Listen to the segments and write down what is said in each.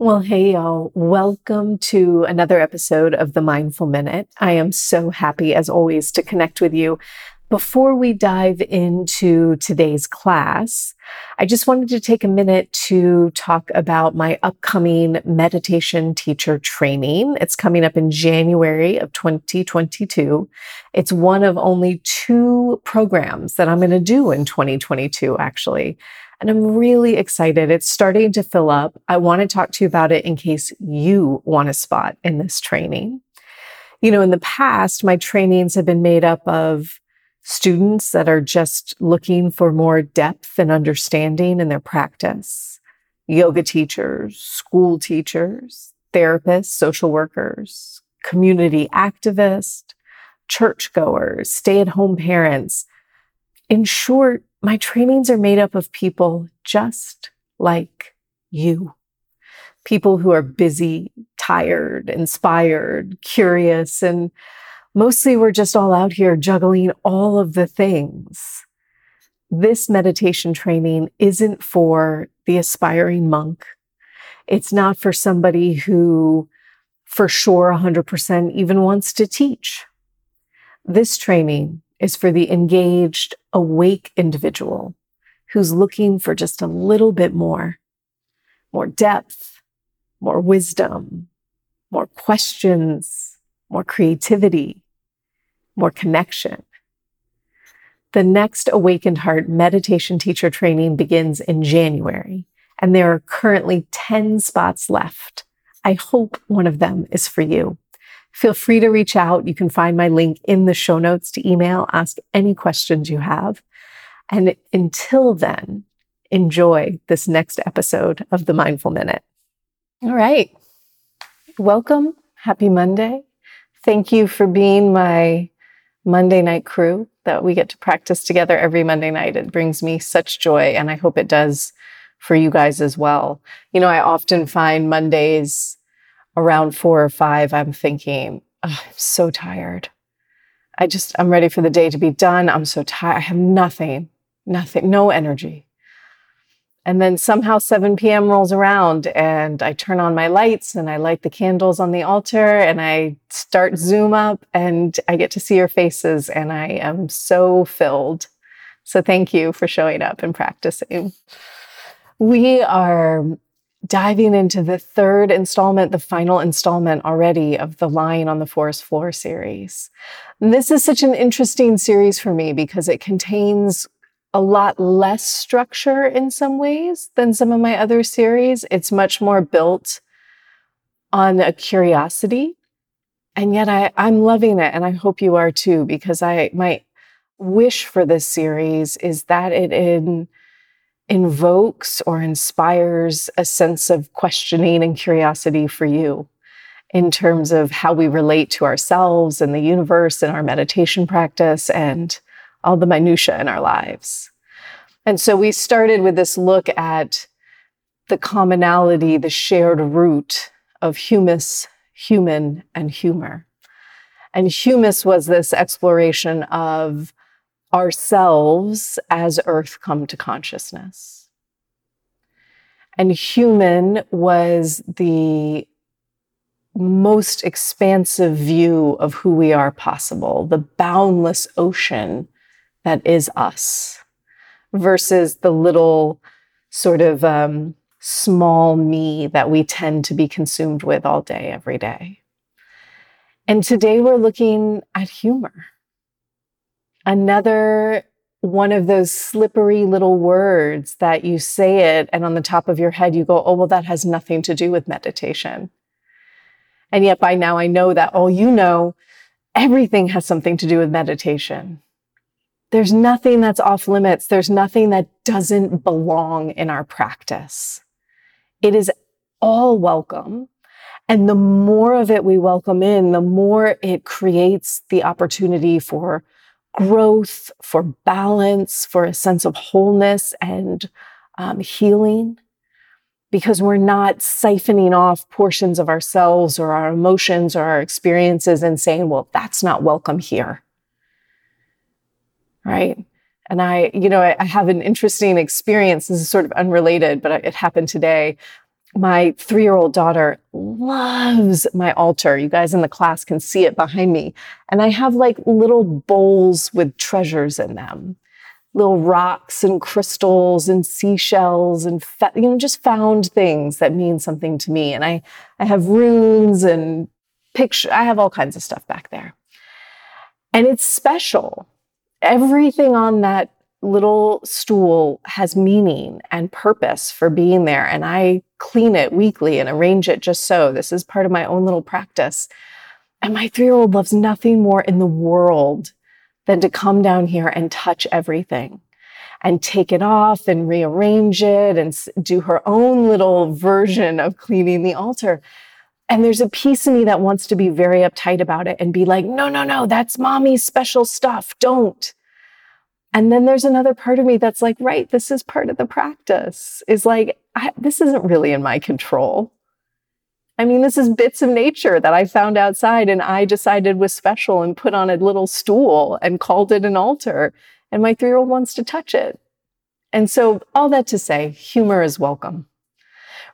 Well, hey, y'all. Welcome to another episode of the Mindful Minute. I am so happy, as always, to connect with you. Before we dive into today's class, I just wanted to take a minute to talk about my upcoming meditation teacher training. It's coming up in January of 2022. It's one of only two programs that I'm going to do in 2022, actually. And I'm really excited. It's starting to fill up. I want to talk to you about it in case you want a spot in this training. You know, in the past, my trainings have been made up of students that are just looking for more depth and understanding in their practice, yoga teachers, school teachers, therapists, social workers, community activists, churchgoers, stay at home parents. In short, my trainings are made up of people just like you. People who are busy, tired, inspired, curious, and mostly we're just all out here juggling all of the things. This meditation training isn't for the aspiring monk. It's not for somebody who for sure 100% even wants to teach. This training is for the engaged, awake individual who's looking for just a little bit more, more depth, more wisdom, more questions, more creativity, more connection. The next Awakened Heart meditation teacher training begins in January, and there are currently 10 spots left. I hope one of them is for you. Feel free to reach out. You can find my link in the show notes to email, ask any questions you have. And until then, enjoy this next episode of the Mindful Minute. All right. Welcome. Happy Monday. Thank you for being my Monday night crew that we get to practice together every Monday night. It brings me such joy, and I hope it does for you guys as well. You know, I often find Mondays around four or five, I'm thinking, oh, I'm so tired. I just, I'm ready for the day to be done. I'm so tired. I have nothing, nothing, no energy. And then somehow 7 p.m. rolls around and I turn on my lights and I light the candles on the altar and I start Zoom up and I get to see your faces and I am so filled. So thank you for showing up and practicing. We are diving into the third installment, the final installment already of the Lying on the Forest Floor series. And this is such an interesting series for me because it contains a lot less structure in some ways than some of my other series. It's much more built on a curiosity. And yet I, I'm loving it. And I hope you are too, because I, my wish for this series is that it in, invokes or inspires a sense of questioning and curiosity for you in terms of how we relate to ourselves and the universe and our meditation practice and all the minutiae in our lives. And so we started with this look at the commonality, the shared root of humus, human, and humor. And humus was this exploration of ourselves as earth come to consciousness. And human was the most expansive view of who we are possible, the boundless ocean that is us, versus the little sort of um, small me that we tend to be consumed with all day, every day. And today we're looking at humor another one of those slippery little words that you say it and on the top of your head you go, oh, well, that has nothing to do with meditation. And yet by now I know that, oh, you know, everything has something to do with meditation. There's nothing that's off limits. There's nothing that doesn't belong in our practice. It is all welcome. And the more of it we welcome in, the more it creates the opportunity for growth, for balance, for a sense of wholeness and um, healing because we're not siphoning off portions of ourselves or our emotions or our experiences and saying, well, that's not welcome here. Right. And I, you know, I, I have an interesting experience. This is sort of unrelated, but it happened today. My three year old daughter loves my altar. You guys in the class can see it behind me. And I have like little bowls with treasures in them little rocks and crystals and seashells and fa- you know just found things that mean something to me and i i have runes and picture i have all kinds of stuff back there and it's special everything on that little stool has meaning and purpose for being there and i clean it weekly and arrange it just so this is part of my own little practice and my 3-year-old loves nothing more in the world than to come down here and touch everything and take it off and rearrange it and do her own little version of cleaning the altar. And there's a piece of me that wants to be very uptight about it and be like, no, no, no, that's mommy's special stuff. Don't. And then there's another part of me that's like, right, this is part of the practice, is like, I, this isn't really in my control. I mean, this is bits of nature that I found outside and I decided was special and put on a little stool and called it an altar. And my three year old wants to touch it. And so, all that to say, humor is welcome.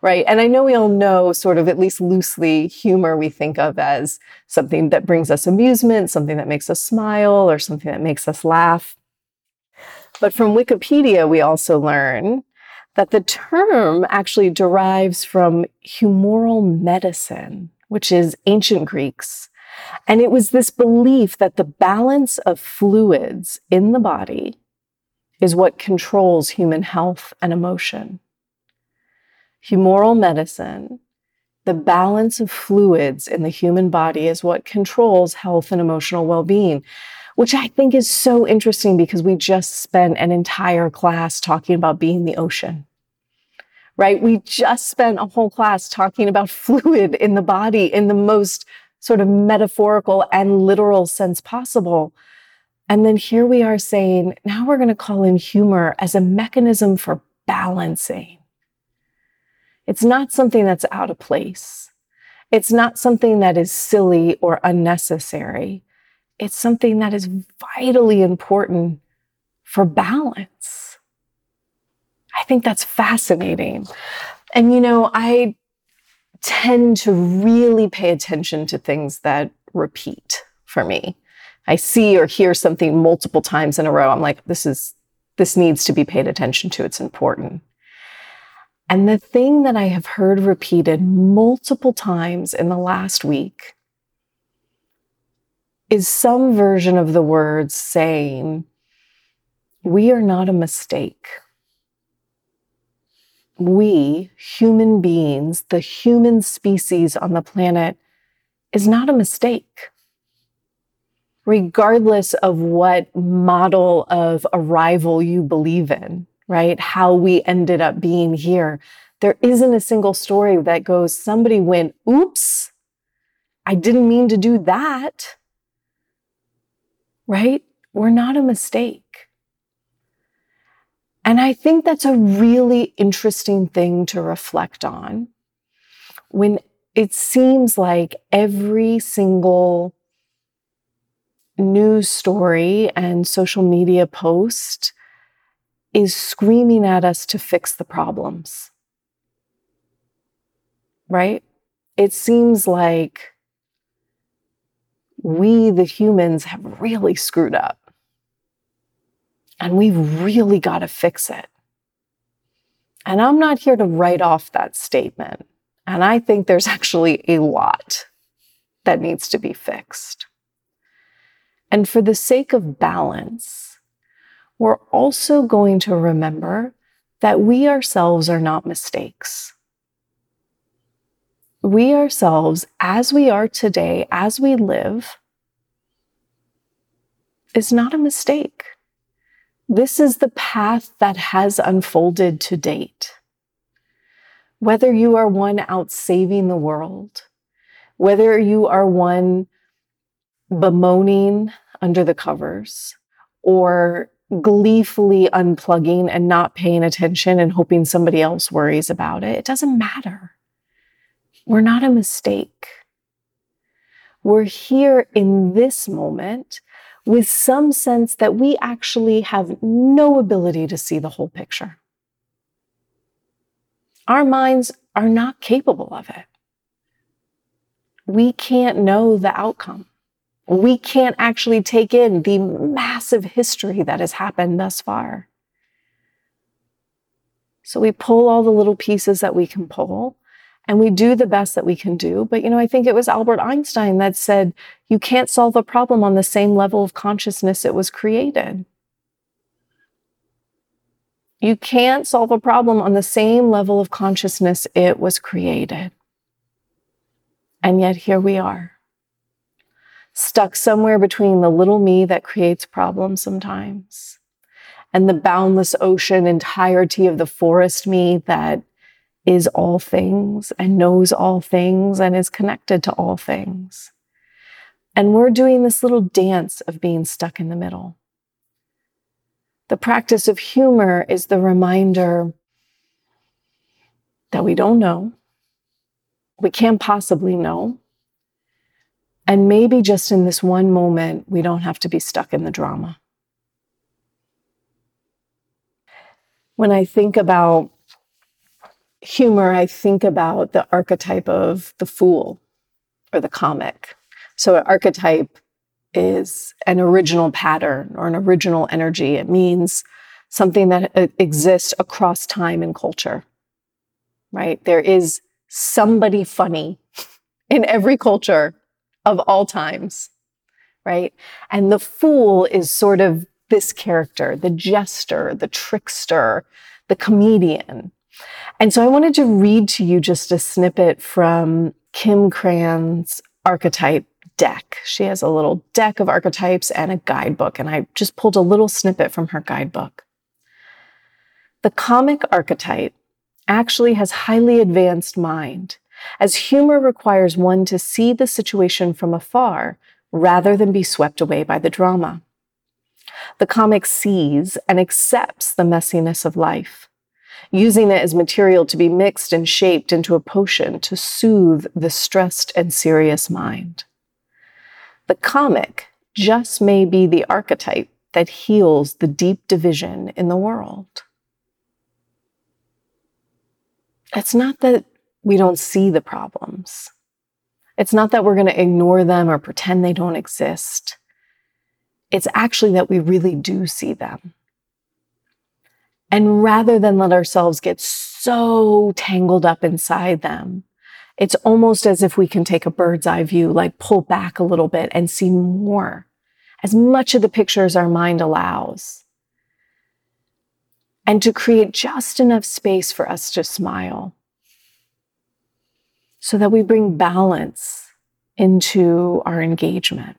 Right. And I know we all know, sort of at least loosely, humor we think of as something that brings us amusement, something that makes us smile, or something that makes us laugh. But from Wikipedia, we also learn that the term actually derives from humoral medicine, which is ancient Greeks. And it was this belief that the balance of fluids in the body is what controls human health and emotion. Humoral medicine, the balance of fluids in the human body is what controls health and emotional well being, which I think is so interesting because we just spent an entire class talking about being the ocean right? We just spent a whole class talking about fluid in the body in the most sort of metaphorical and literal sense possible. And then here we are saying, now we're going to call in humor as a mechanism for balancing. It's not something that's out of place. It's not something that is silly or unnecessary. It's something that is vitally important for balance. I think that's fascinating. And, you know, I tend to really pay attention to things that repeat for me. I see or hear something multiple times in a row. I'm like, this is, this needs to be paid attention to. It's important. And the thing that I have heard repeated multiple times in the last week is some version of the words saying, we are not a mistake we, human beings, the human species on the planet, is not a mistake. Regardless of what model of arrival you believe in, right? How we ended up being here, there isn't a single story that goes, somebody went, oops, I didn't mean to do that, right? We're mm-hmm. not a mistake. And I think that's a really interesting thing to reflect on when it seems like every single news story and social media post is screaming at us to fix the problems. Right? It seems like we, the humans, have really screwed up. And we've really got to fix it. And I'm not here to write off that statement. And I think there's actually a lot that needs to be fixed. And for the sake of balance, we're also going to remember that we ourselves are not mistakes. We ourselves, as we are today, as we live, is not a mistake. This is the path that has unfolded to date. Whether you are one out saving the world, whether you are one bemoaning under the covers or gleefully unplugging and not paying attention and hoping somebody else worries about it, it doesn't matter. We're not a mistake. We're here in this moment with some sense that we actually have no ability to see the whole picture. Our minds are not capable of it. We can't know the outcome. We can't actually take in the massive history that has happened thus far. So we pull all the little pieces that we can pull and we do the best that we can do. But, you know, I think it was Albert Einstein that said, you can't solve a problem on the same level of consciousness it was created. You can't solve a problem on the same level of consciousness it was created. And yet here we are, stuck somewhere between the little me that creates problems sometimes and the boundless ocean entirety of the forest me that is all things and knows all things and is connected to all things. And we're doing this little dance of being stuck in the middle. The practice of humor is the reminder that we don't know, we can't possibly know. And maybe just in this one moment, we don't have to be stuck in the drama. When I think about humor, I think about the archetype of the fool or the comic. So, an archetype is an original pattern or an original energy. It means something that uh, exists across time and culture, right? There is somebody funny in every culture of all times, right? And the fool is sort of this character, the jester, the trickster, the comedian, and so I wanted to read to you just a snippet from Kim Krans's archetype deck. She has a little deck of archetypes and a guidebook, and I just pulled a little snippet from her guidebook. The comic archetype actually has highly advanced mind, as humor requires one to see the situation from afar rather than be swept away by the drama. The comic sees and accepts the messiness of life using it as material to be mixed and shaped into a potion to soothe the stressed and serious mind. The comic just may be the archetype that heals the deep division in the world. It's not that we don't see the problems. It's not that we're going to ignore them or pretend they don't exist. It's actually that we really do see them. And rather than let ourselves get so tangled up inside them, it's almost as if we can take a bird's eye view, like pull back a little bit and see more, as much of the picture as our mind allows. And to create just enough space for us to smile. So that we bring balance into our engagement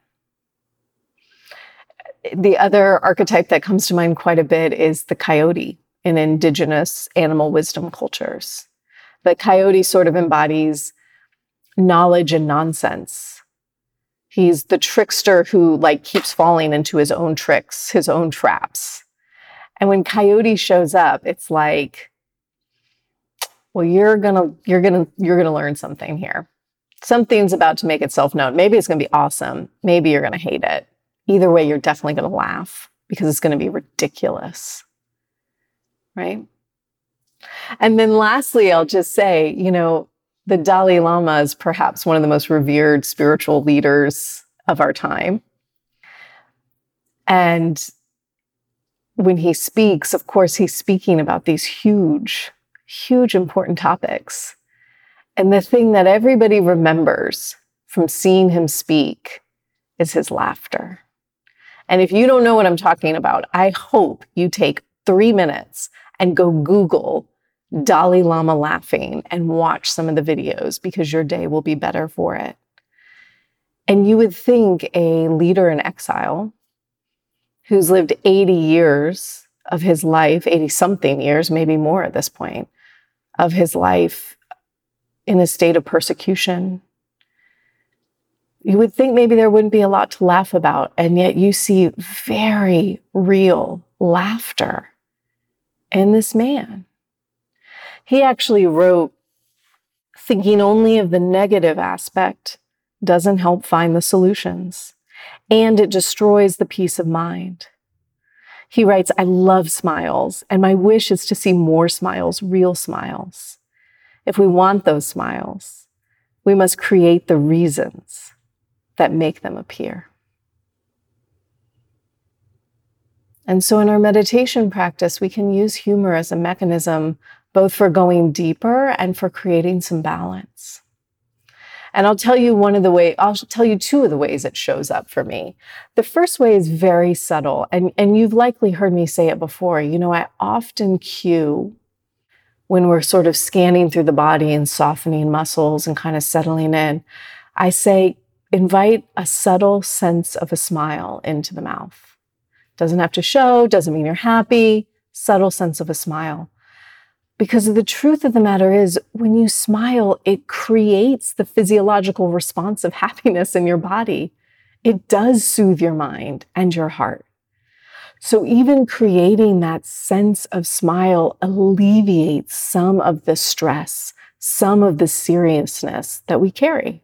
the other archetype that comes to mind quite a bit is the coyote in indigenous animal wisdom cultures. The coyote sort of embodies knowledge and nonsense. He's the trickster who like keeps falling into his own tricks, his own traps. And when coyote shows up, it's like, well, you're gonna, you're gonna, you're gonna learn something here. Something's about to make itself known. Maybe it's gonna be awesome. Maybe you're gonna hate it either way, you're definitely going to laugh because it's going to be ridiculous. Right. And then lastly, I'll just say, you know, the Dalai Lama is perhaps one of the most revered spiritual leaders of our time. And when he speaks, of course, he's speaking about these huge, huge important topics. And the thing that everybody remembers from seeing him speak is his laughter And if you don't know what I'm talking about, I hope you take three minutes and go Google Dalai Lama laughing and watch some of the videos because your day will be better for it. And you would think a leader in exile who's lived 80 years of his life, 80 something years, maybe more at this point, of his life in a state of persecution. You would think maybe there wouldn't be a lot to laugh about, and yet you see very real laughter in this man. He actually wrote, thinking only of the negative aspect doesn't help find the solutions, and it destroys the peace of mind. He writes, I love smiles, and my wish is to see more smiles, real smiles. If we want those smiles, we must create the reasons that make them appear. And so, in our meditation practice, we can use humor as a mechanism both for going deeper and for creating some balance. And I'll tell you one of the way, I'll tell you two of the ways it shows up for me. The first way is very subtle, and, and you've likely heard me say it before. You know, I often cue when we're sort of scanning through the body and softening muscles and kind of settling in. I say, invite a subtle sense of a smile into the mouth. Doesn't have to show, doesn't mean you're happy, subtle sense of a smile. Because the truth of the matter is, when you smile, it creates the physiological response of happiness in your body. It does soothe your mind and your heart. So, even creating that sense of smile alleviates some of the stress, some of the seriousness that we carry.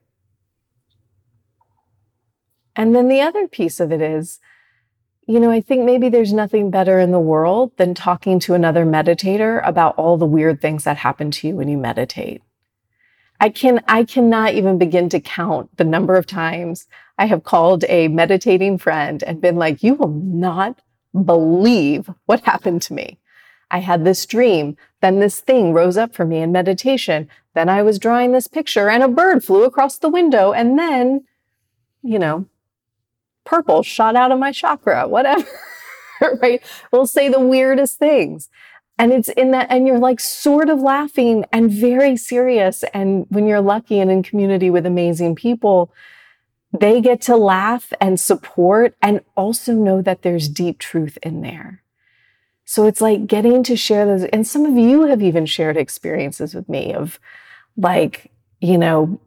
And then the other piece of it is you know, I think maybe there's nothing better in the world than talking to another meditator about all the weird things that happen to you when you meditate. I can I cannot even begin to count the number of times I have called a meditating friend and been like, "You will not believe what happened to me. I had this dream, then this thing rose up for me in meditation, then I was drawing this picture and a bird flew across the window and then, you know, purple shot out of my chakra, whatever, right? We'll say the weirdest things. And it's in that, and you're like sort of laughing and very serious. And when you're lucky and in community with amazing people, they get to laugh and support and also know that there's deep truth in there. So it's like getting to share those. And some of you have even shared experiences with me of like, you know,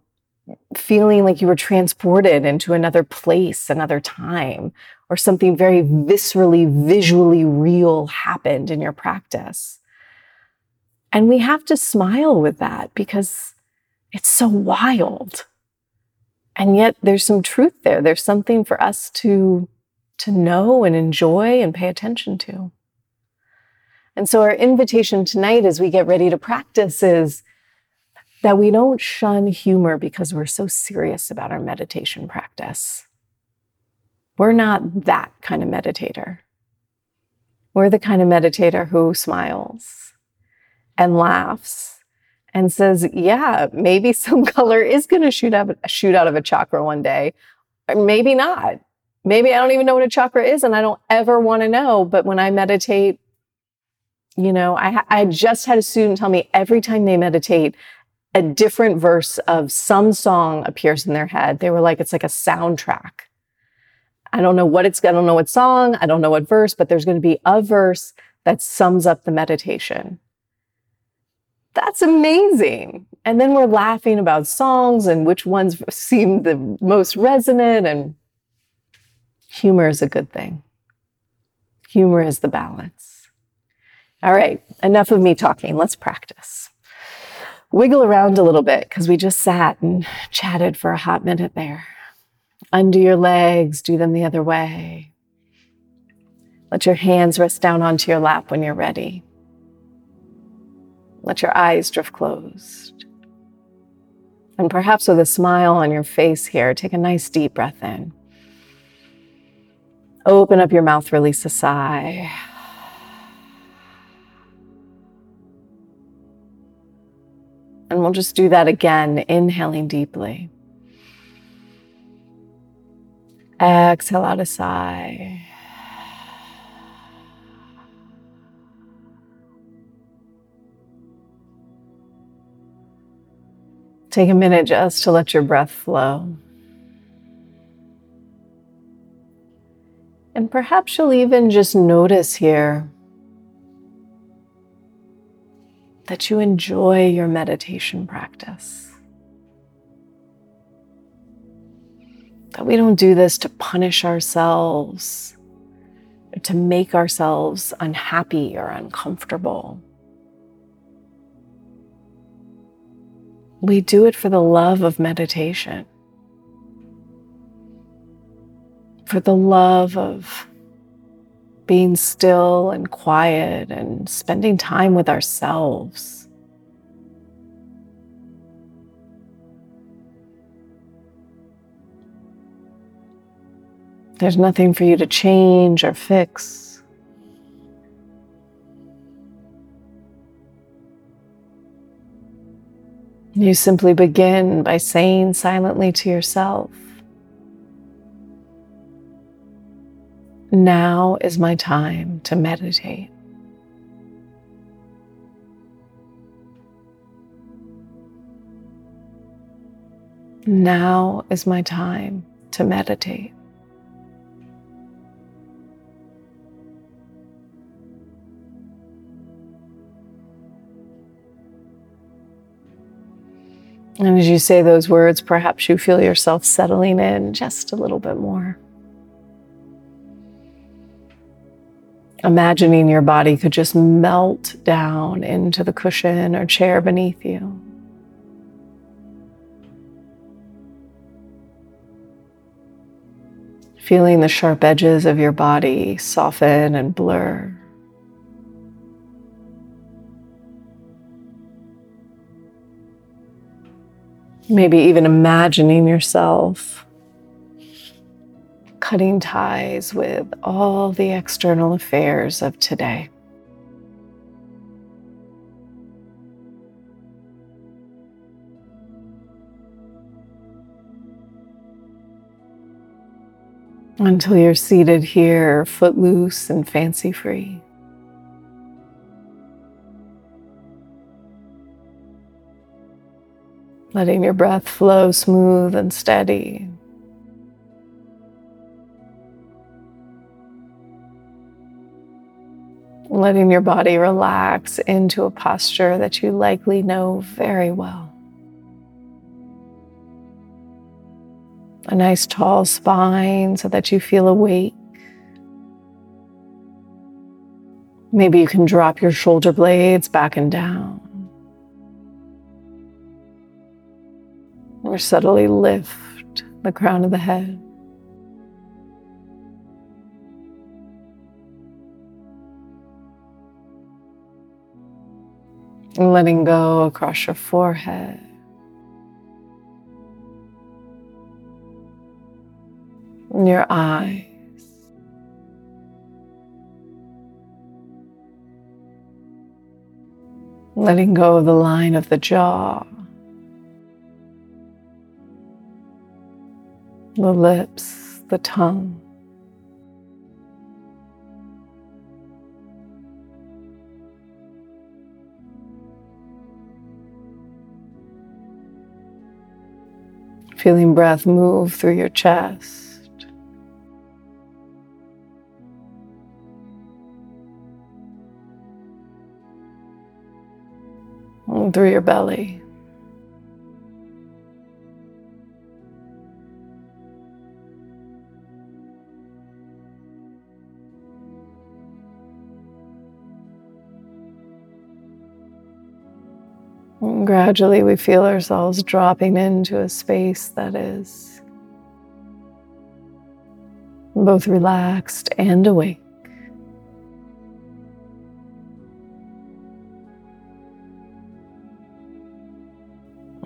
feeling like you were transported into another place, another time, or something very viscerally, visually real happened in your practice. And we have to smile with that because it's so wild. And yet there's some truth there. There's something for us to, to know and enjoy and pay attention to. And so our invitation tonight as we get ready to practice is that we don't shun humor because we're so serious about our meditation practice. We're not that kind of meditator. We're the kind of meditator who smiles and laughs and says, yeah, maybe some color is going to shoot out, shoot out of a chakra one day, or maybe not. Maybe I don't even know what a chakra is and I don't ever want to know. But when I meditate, you know, I, I just had a student tell me every time they meditate, a different verse of some song appears in their head. They were like, it's like a soundtrack. I don't know what it's, I don't know what song, I don't know what verse, but there's going to be a verse that sums up the meditation. That's amazing. And then we're laughing about songs and which ones seem the most resonant. And humor is a good thing. Humor is the balance. All right, enough of me talking. Let's practice wiggle around a little bit because we just sat and chatted for a hot minute there. Undo your legs, do them the other way. Let your hands rest down onto your lap when you're ready. Let your eyes drift closed. And perhaps with a smile on your face here, take a nice deep breath in. Open up your mouth, release a sigh. And we'll just do that again, inhaling deeply. Exhale out a sigh. Take a minute just to let your breath flow. And perhaps you'll even just notice here that you enjoy your meditation practice. That we don't do this to punish ourselves, to make ourselves unhappy or uncomfortable. We do it for the love of meditation. for the love of being still and quiet and spending time with ourselves. There's nothing for you to change or fix. You simply begin by saying silently to yourself, Now is my time to meditate. Now is my time to meditate. And as you say those words, perhaps you feel yourself settling in just a little bit more. Imagining your body could just melt down into the cushion or chair beneath you. Feeling the sharp edges of your body soften and blur. Maybe even imagining yourself cutting ties with all the external affairs of today. Until you're seated here, footloose and fancy free. Letting your breath flow smooth and steady. Letting your body relax into a posture that you likely know very well. A nice tall spine so that you feel awake. Maybe you can drop your shoulder blades back and down. Or subtly lift the crown of the head. Letting go across your forehead. And Your eyes. Letting go of the line of the jaw. The lips, the tongue. Feeling breath move through your chest. Through your belly. And gradually, we feel ourselves dropping into a space that is both relaxed and awake.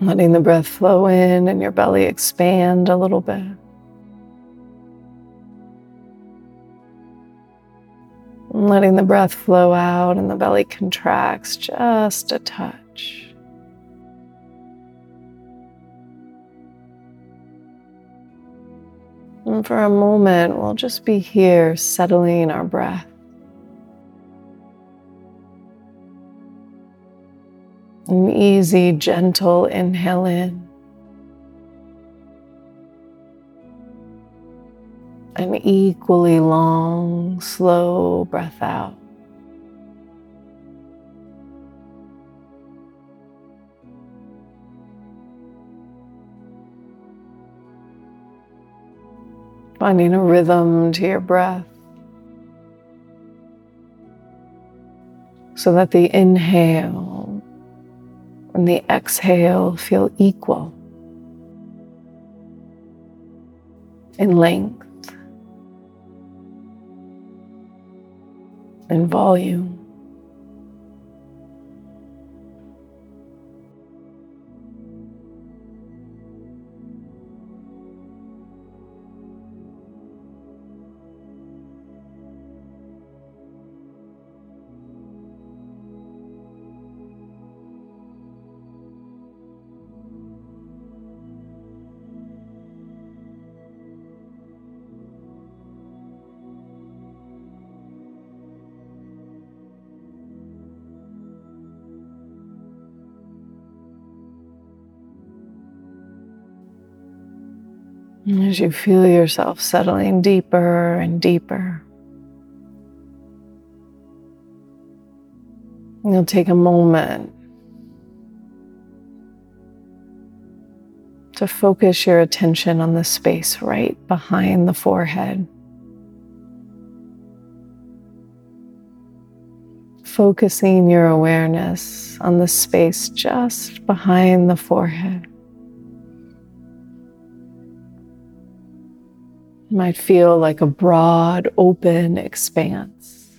Letting the breath flow in and your belly expand a little bit. Letting the breath flow out and the belly contracts just a touch. And for a moment, we'll just be here settling our breath. An easy, gentle inhale in. An equally long, slow breath out. Finding a rhythm to your breath so that the inhale and the exhale feel equal in length and volume. As you feel yourself settling deeper and deeper, you'll take a moment to focus your attention on the space right behind the forehead. Focusing your awareness on the space just behind the forehead. Might feel like a broad, open expanse.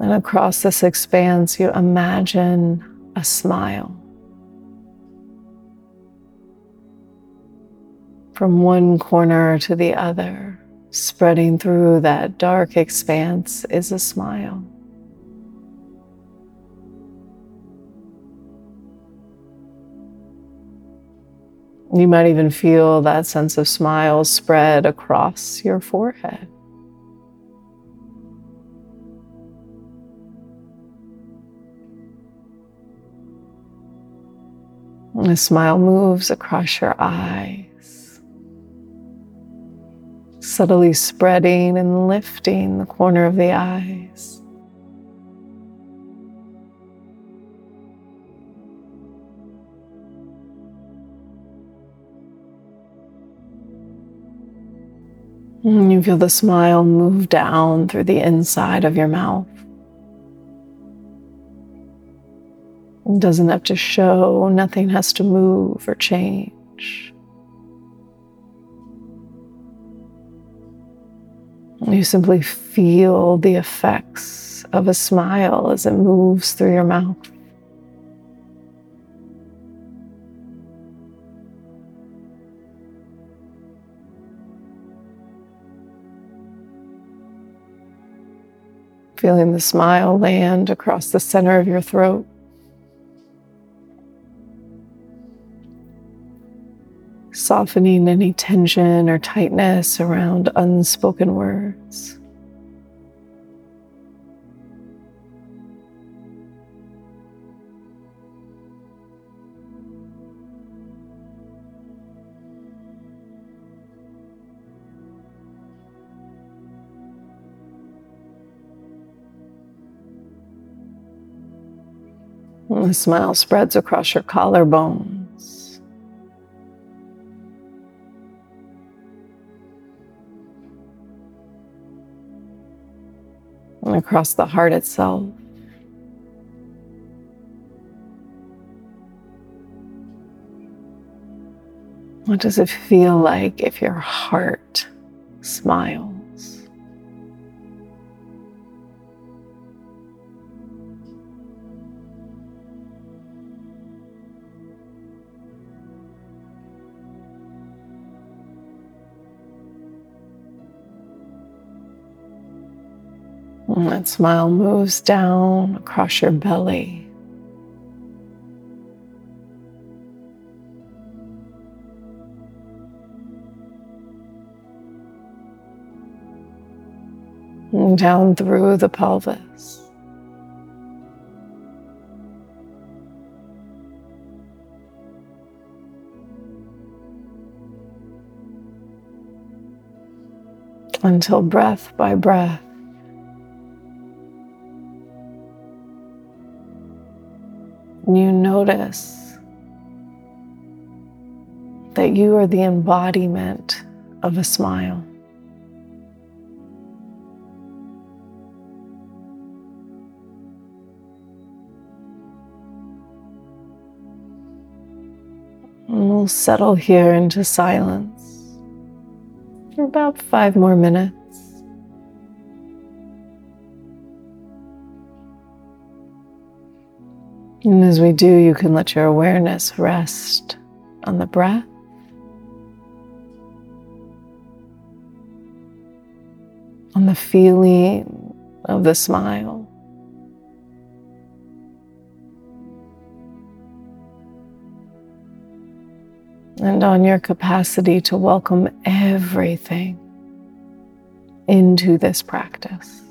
And across this expanse, you imagine a smile. From one corner to the other, spreading through that dark expanse, is a smile. You might even feel that sense of smile spread across your forehead. The smile moves across your eyes, subtly spreading and lifting the corner of the eyes. And you feel the smile move down through the inside of your mouth. It doesn't have to show, nothing has to move or change. You simply feel the effects of a smile as it moves through your mouth. Feeling the smile land across the center of your throat. Softening any tension or tightness around unspoken words. The smile spreads across your collarbones. And across the heart itself. What does it feel like if your heart smiles? Smile moves down across your belly. down through the pelvis. Until breath by breath, notice that you are the embodiment of a smile. And we'll settle here into silence for about five more minutes. As we do, you can let your awareness rest on the breath. On the feeling of the smile. And on your capacity to welcome everything into this practice.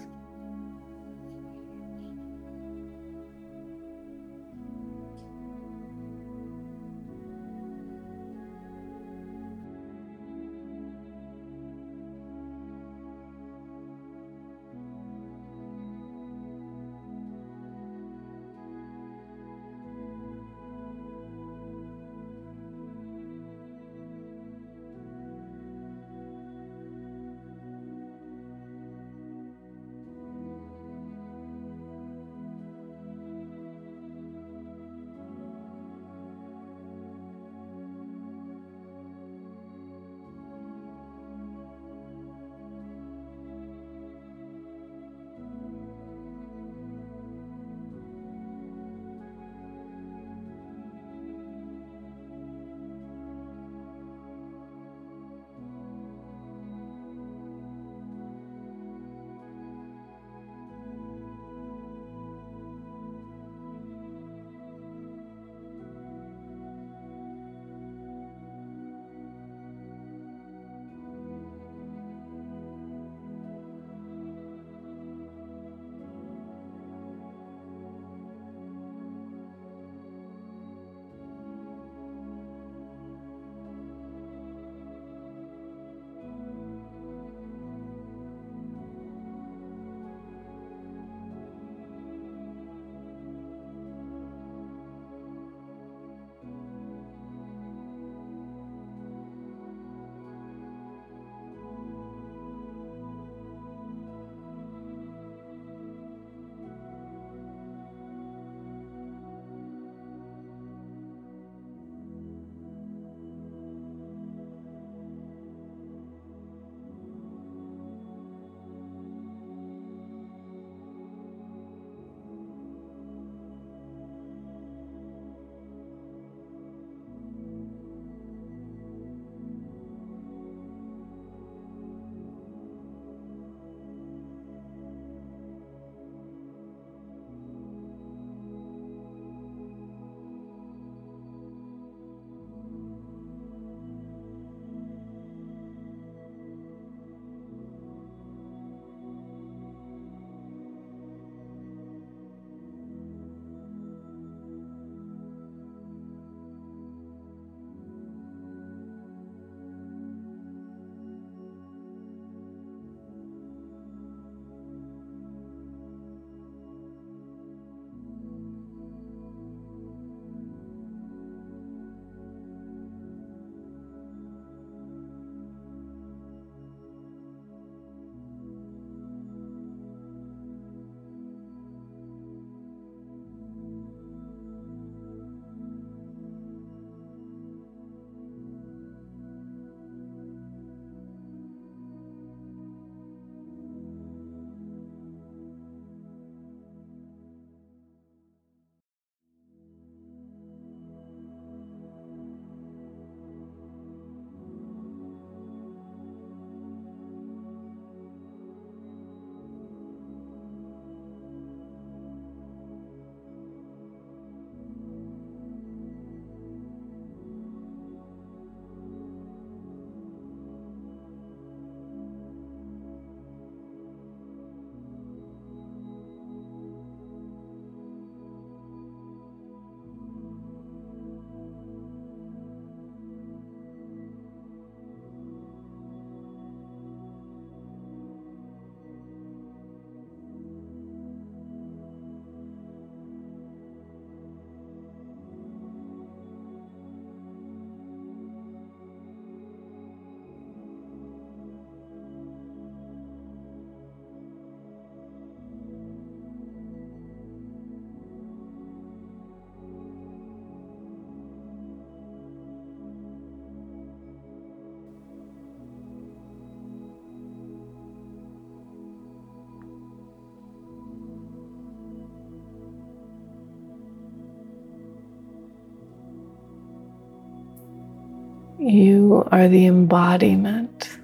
You are the embodiment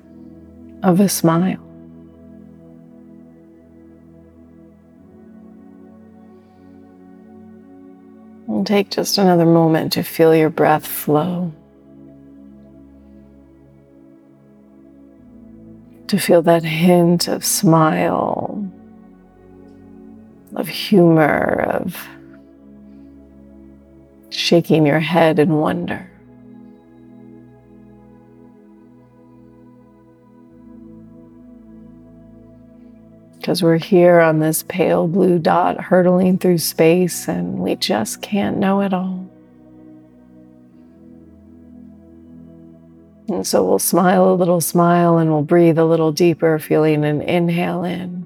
of a smile. And take just another moment to feel your breath flow. To feel that hint of smile, of humor, of shaking your head in wonder. Because we're here on this pale blue dot hurtling through space and we just can't know it all. And so we'll smile a little smile and we'll breathe a little deeper, feeling an inhale in.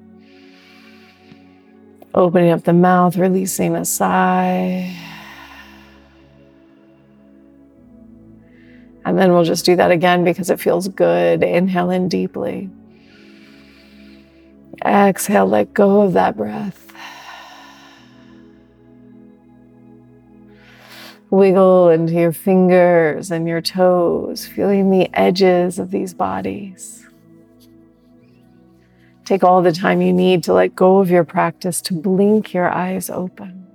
Opening up the mouth, releasing a sigh. And then we'll just do that again because it feels good. Inhale in deeply. Exhale, let go of that breath. Wiggle into your fingers and your toes, feeling the edges of these bodies. Take all the time you need to let go of your practice to blink your eyes open.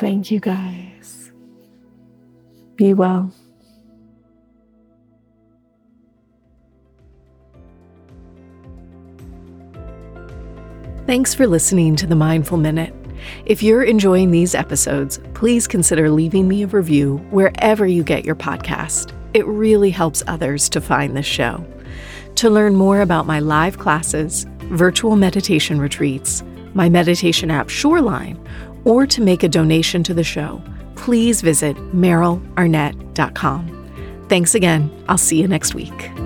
Thank you, guys. Be well. Thanks for listening to the Mindful Minute. If you're enjoying these episodes, please consider leaving me a review wherever you get your podcast. It really helps others to find this show. To learn more about my live classes, virtual meditation retreats, my meditation app Shoreline, or to make a donation to the show, please visit merylarnett.com. Thanks again. I'll see you next week.